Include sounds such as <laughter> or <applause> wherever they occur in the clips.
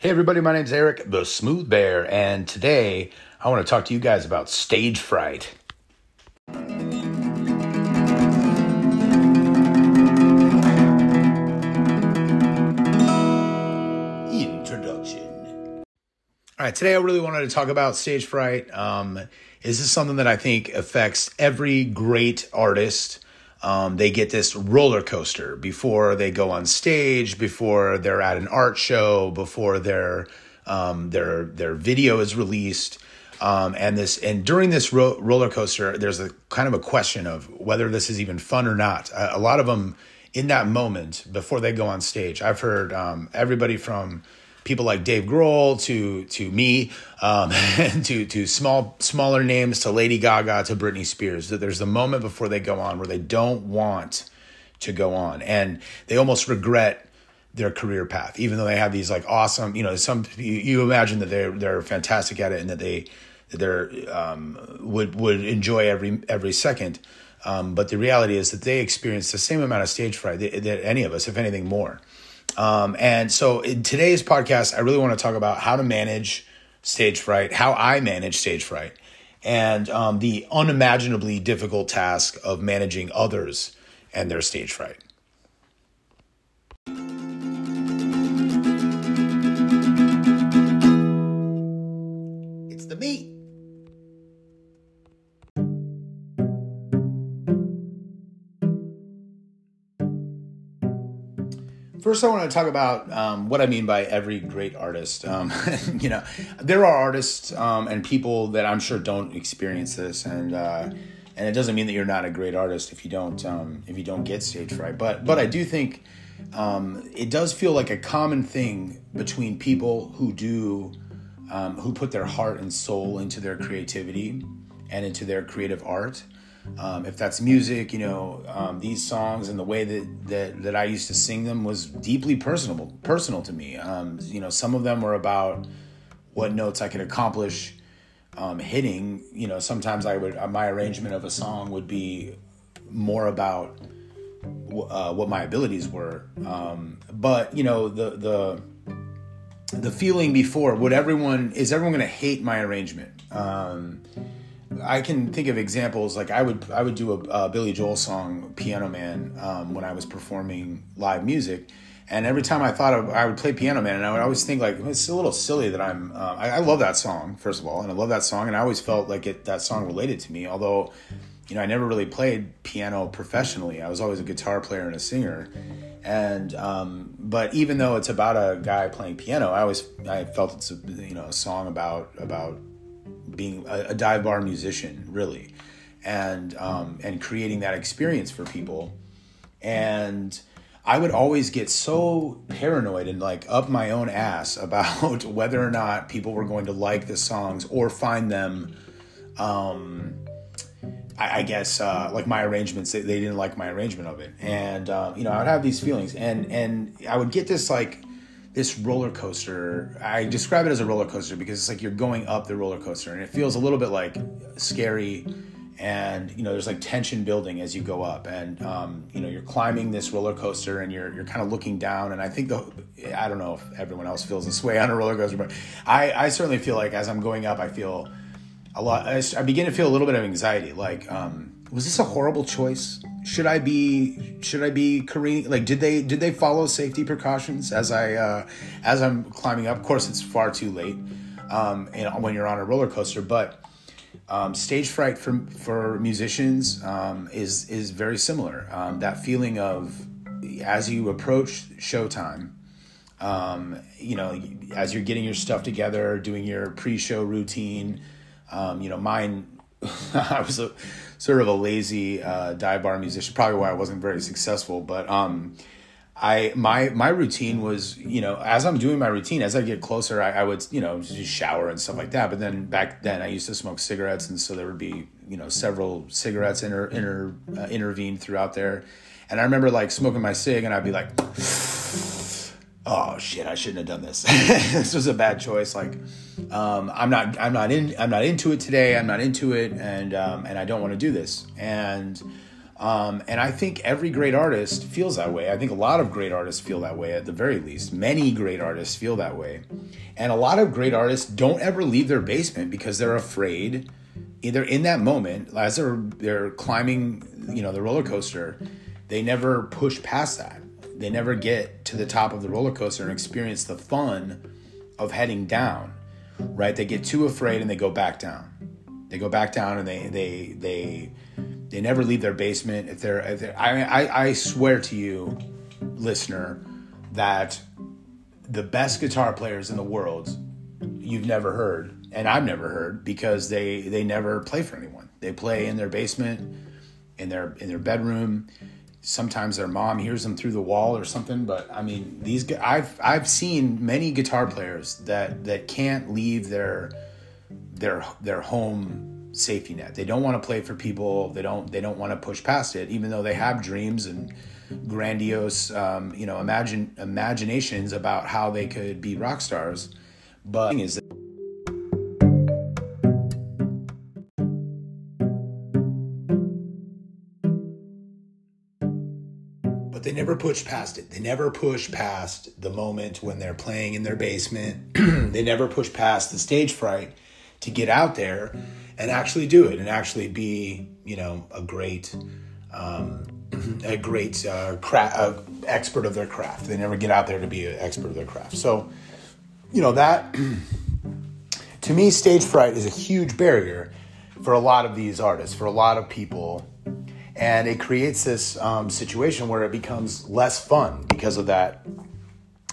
Hey, everybody, my name's Eric, the Smooth Bear, and today I want to talk to you guys about stage fright. Introduction. All right, today I really wanted to talk about stage fright. Um, is this something that I think affects every great artist? Um, they get this roller coaster before they go on stage, before they're at an art show, before their um, their their video is released. Um, and this and during this ro- roller coaster, there's a kind of a question of whether this is even fun or not. A, a lot of them in that moment before they go on stage, I've heard um, everybody from people like Dave Grohl to to me, um, <laughs> to to small smaller names to Lady Gaga to Britney Spears. That there's a moment before they go on where they don't want to go on, and they almost regret their career path, even though they have these like awesome, you know, some you, you imagine that they're they're fantastic at it and that they that they're um, would would enjoy every every second. Um, but the reality is that they experience the same amount of stage fright that, that any of us, if anything more. Um, and so in today's podcast, I really want to talk about how to manage stage fright, how I manage stage fright, and um, the unimaginably difficult task of managing others and their stage fright. First, I want to talk about um, what I mean by every great artist. Um, <laughs> you know, there are artists um, and people that I'm sure don't experience this, and uh, and it doesn't mean that you're not a great artist if you don't um, if you don't get stage fright. But but I do think um, it does feel like a common thing between people who do um, who put their heart and soul into their creativity and into their creative art. Um, if that's music, you know, um, these songs and the way that, that that I used to sing them was deeply personal, personal to me. Um, you know, some of them were about what notes I could accomplish um, hitting. You know, sometimes I would my arrangement of a song would be more about uh, what my abilities were. Um, but you know, the the the feeling before would everyone is everyone going to hate my arrangement? I can think of examples like I would I would do a, a Billy Joel song Piano Man um, when I was performing live music, and every time I thought of, I would play Piano Man, and I would always think like it's a little silly that I'm uh, I, I, love that song first of all, and I love that song, and I always felt like it that song related to me, although you know I never really played piano professionally. I was always a guitar player and a singer, and um, but even though it's about a guy playing piano, I always I felt it's a you know a song about about being a, a dive bar musician, really, and um, and creating that experience for people. And I would always get so paranoid and like up my own ass about <laughs> whether or not people were going to like the songs or find them. Um, I, guess uh, like my arrangements, they, they, didn't like my arrangement of it, and uh, you know I would have these feelings, and and I would get this like this roller coaster. I describe it as a roller coaster because it's like you're going up the roller coaster and it feels a little bit like scary and you know there's like tension building as you go up and um, you know you're climbing this roller coaster and you're you're kind of looking down and I think the I don't know if everyone else feels this way on a roller coaster but I I certainly feel like as I'm going up I feel a lot I, I begin to feel a little bit of anxiety like um, was this a horrible choice should I be should I be careening? Like, did they did they follow safety precautions as I uh, as I'm climbing up? Of course, it's far too late um, and when you're on a roller coaster. But um, stage fright for for musicians um, is is very similar. Um, that feeling of as you approach showtime, um, you know, as you're getting your stuff together, doing your pre-show routine. Um, you know, mine. <laughs> I was a sort of a lazy uh, dive bar musician. Probably why I wasn't very successful. But um, I my my routine was you know as I'm doing my routine as I get closer I, I would you know just shower and stuff like that. But then back then I used to smoke cigarettes, and so there would be you know several cigarettes inter, inter uh, intervened throughout there. And I remember like smoking my cig, and I'd be like oh shit, I shouldn't have done this. <laughs> this was a bad choice. Like, um, I'm not, I'm not in, I'm not into it today. I'm not into it, and um, and I don't want to do this. And Um, and I think every great artist feels that way. I think a lot of great artists feel that way at the very least. Many great artists feel that way. And a lot of great artists don't ever leave their basement because they're afraid either in that moment as they're they're climbing, you know, the roller coaster, they never push past that. They never get to the top of the roller coaster and experience the fun of heading down. Right? They get too afraid and they go back down. They go back down and they they they they never leave their basement. If they're, if they're I, I, I swear to you, listener, that the best guitar players in the world you've never heard, and I've never heard because they they never play for anyone. They play in their basement, in their in their bedroom. Sometimes their mom hears them through the wall or something. But I mean, these I've I've seen many guitar players that that can't leave their their their home safety net. They don't want to play for people. They don't they don't want to push past it, even though they have dreams and grandiose, um, you know, imagine imaginations about how they could be rock stars. But is but they never push past it. They never push past the moment when they're playing in their basement. <clears throat> they never push past the stage fright to get out there and actually do it and actually be you know a great um, <clears throat> a great uh, cra- uh, expert of their craft they never get out there to be an expert of their craft so you know that <clears throat> to me stage fright is a huge barrier for a lot of these artists for a lot of people and it creates this um, situation where it becomes less fun because of that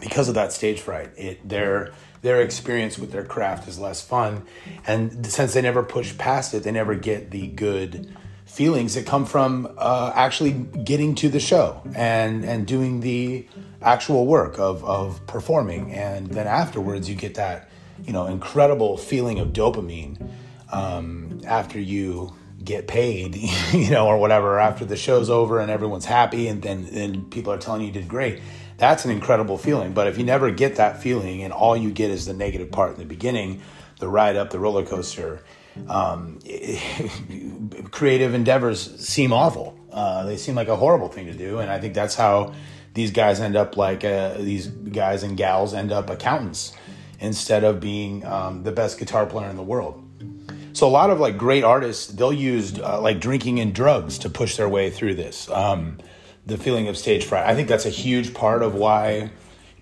because of that stage fright it they're their experience with their craft is less fun. And since they never push past it, they never get the good feelings that come from uh, actually getting to the show and and doing the actual work of of performing. And then afterwards, you get that you know incredible feeling of dopamine um, after you get paid, <laughs> you know, or whatever, after the show's over and everyone's happy and then, then people are telling you you did great that's an incredible feeling. But if you never get that feeling and all you get is the negative part in the beginning, the ride up the roller coaster, um, <laughs> creative endeavors seem awful. Uh, they seem like a horrible thing to do, and I think that's how these guys end up like uh, these guys and gals end up accountants instead of being um, the best guitar player in the world. So a lot of like great artists, they'll use uh, like drinking and drugs to push their way through this. Um, the feeling of stage fright. I think that's a huge part of why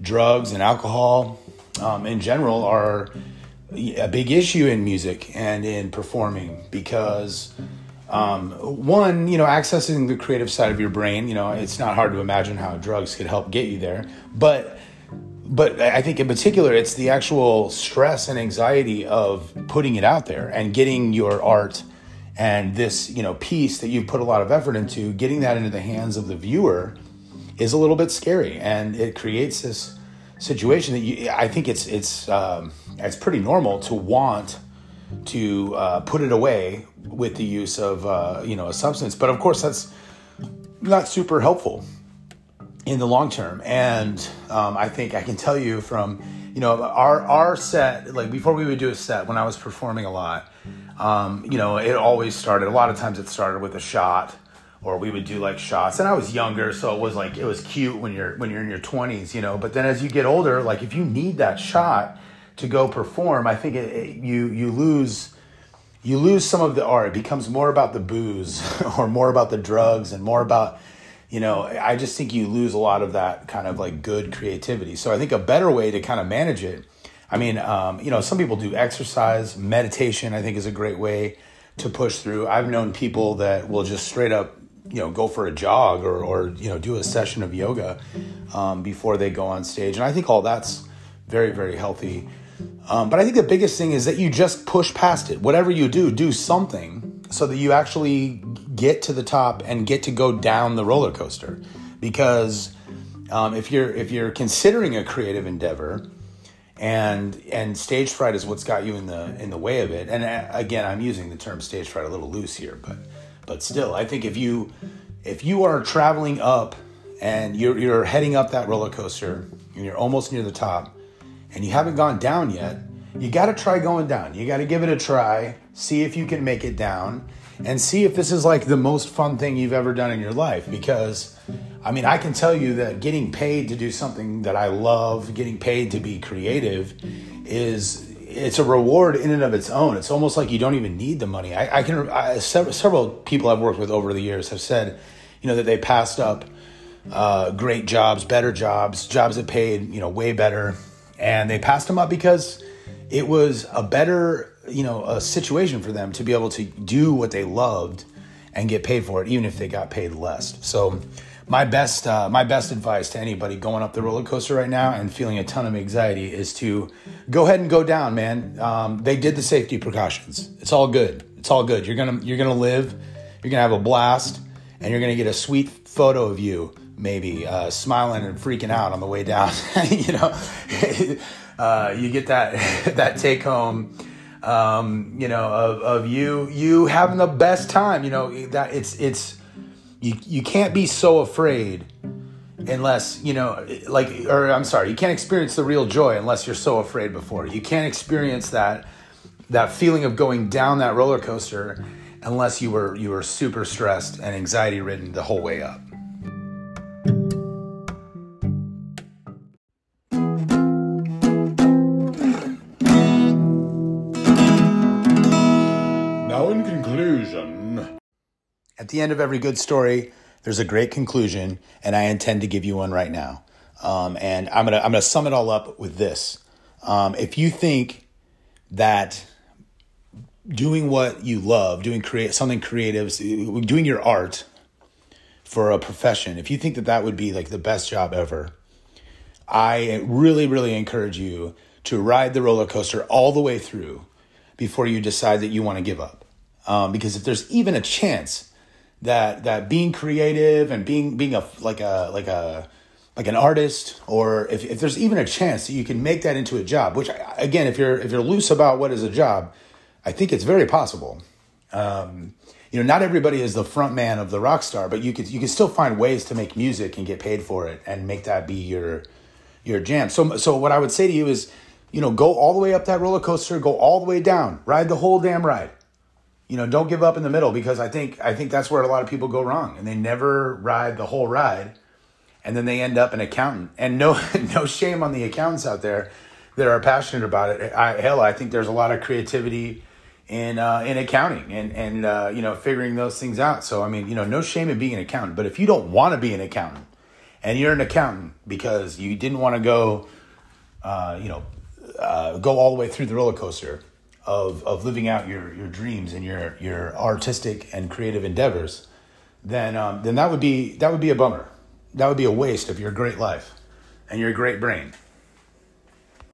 drugs and alcohol um, in general are a big issue in music and in performing because um, one, you know, accessing the creative side of your brain, you know, it's not hard to imagine how drugs could help get you there, but but I think in particular, it's the actual stress and anxiety of putting it out there and getting your art and this you know piece that you've put a lot of effort into getting that into the hands of the viewer is a little bit scary. And it creates this situation that you i think it's it's um, it's pretty normal to want to uh, put it away with the use of uh, you know a substance. But of course that's not super helpful in the long term and um, i think i can tell you from you know our our set like before we would do a set when i was performing a lot um, you know, it always started, a lot of times it started with a shot or we would do like shots and I was younger. So it was like, it was cute when you're, when you're in your twenties, you know, but then as you get older, like if you need that shot to go perform, I think it, it, you, you lose, you lose some of the art. It becomes more about the booze <laughs> or more about the drugs and more about, you know, I just think you lose a lot of that kind of like good creativity. So I think a better way to kind of manage it I mean, um, you know, some people do exercise, meditation, I think is a great way to push through. I've known people that will just straight up, you know, go for a jog or, or you know, do a session of yoga um, before they go on stage. And I think all that's very, very healthy. Um, but I think the biggest thing is that you just push past it. Whatever you do, do something so that you actually get to the top and get to go down the roller coaster. Because um, if you're if you're considering a creative endeavor, and and stage fright is what's got you in the in the way of it and uh, again i'm using the term stage fright a little loose here but but still i think if you if you are traveling up and you're you're heading up that roller coaster and you're almost near the top and you haven't gone down yet you got to try going down you got to give it a try see if you can make it down and see if this is like the most fun thing you've ever done in your life. Because, I mean, I can tell you that getting paid to do something that I love, getting paid to be creative, is it's a reward in and of its own. It's almost like you don't even need the money. I, I can I, several, people I've worked with over the years have said, you know, that they passed up uh, great jobs, better jobs, jobs that paid you know way better, and they passed them up because it was a better you know a situation for them to be able to do what they loved and get paid for it, even if they got paid less. So my best uh, my best advice to anybody going up the roller coaster right now and feeling a ton of anxiety is to go ahead and go down, man. Um, they did the safety precautions. It's all good. It's all good. You're gonna you're gonna live. You're gonna have a blast, and you're gonna get a sweet photo of you, maybe uh, smiling and freaking out on the way down. <laughs> you know, <laughs> uh, you get that <laughs> that take home. Um, you know, of, of you you having the best time. You know that it's it's you you can't be so afraid unless you know like or i'm sorry you can't experience the real joy unless you're so afraid before you can't experience that that feeling of going down that roller coaster unless you were you were super stressed and anxiety ridden the whole way up at the end of every good story, there's a great conclusion, and I intend to give you one right now. Um, and I'm gonna I'm gonna sum it all up with this. Um, if you think that doing what you love, doing create something creative, doing your art for a profession, if you think that that would be like the best job ever, I really really encourage you to ride the roller coaster all the way through before you decide that you want to give up. Um, because if there's even a chance that that being creative and being being a like a like a like an artist or if, if there's even a chance that you can make that into a job which again if you're if you're loose about what is a job i think it's very possible. Um, you know not everybody is the front man of the rock star but you could you can still find ways to make music and get paid for it and make that be your your jam. So so what i would say to you is you know go all the way up that roller coaster go all the way down ride the whole damn ride you know, don't give up in the middle because I think I think that's where a lot of people go wrong and they never ride the whole ride and then they end up an accountant. And no <laughs> no shame on the accountants out there that are passionate about it. I, hell, I think there's a lot of creativity in uh, in accounting and and uh, you know figuring those things out. So I mean, you know, no shame in being an accountant. But if you don't want to be an accountant and you're an accountant because you didn't want to go, uh, you know, uh, go all the way through the roller coaster of, of living out your, your dreams and your, your artistic and creative endeavors, then, um, then that would be, that would be a bummer. That would be a waste of your great life and your great brain.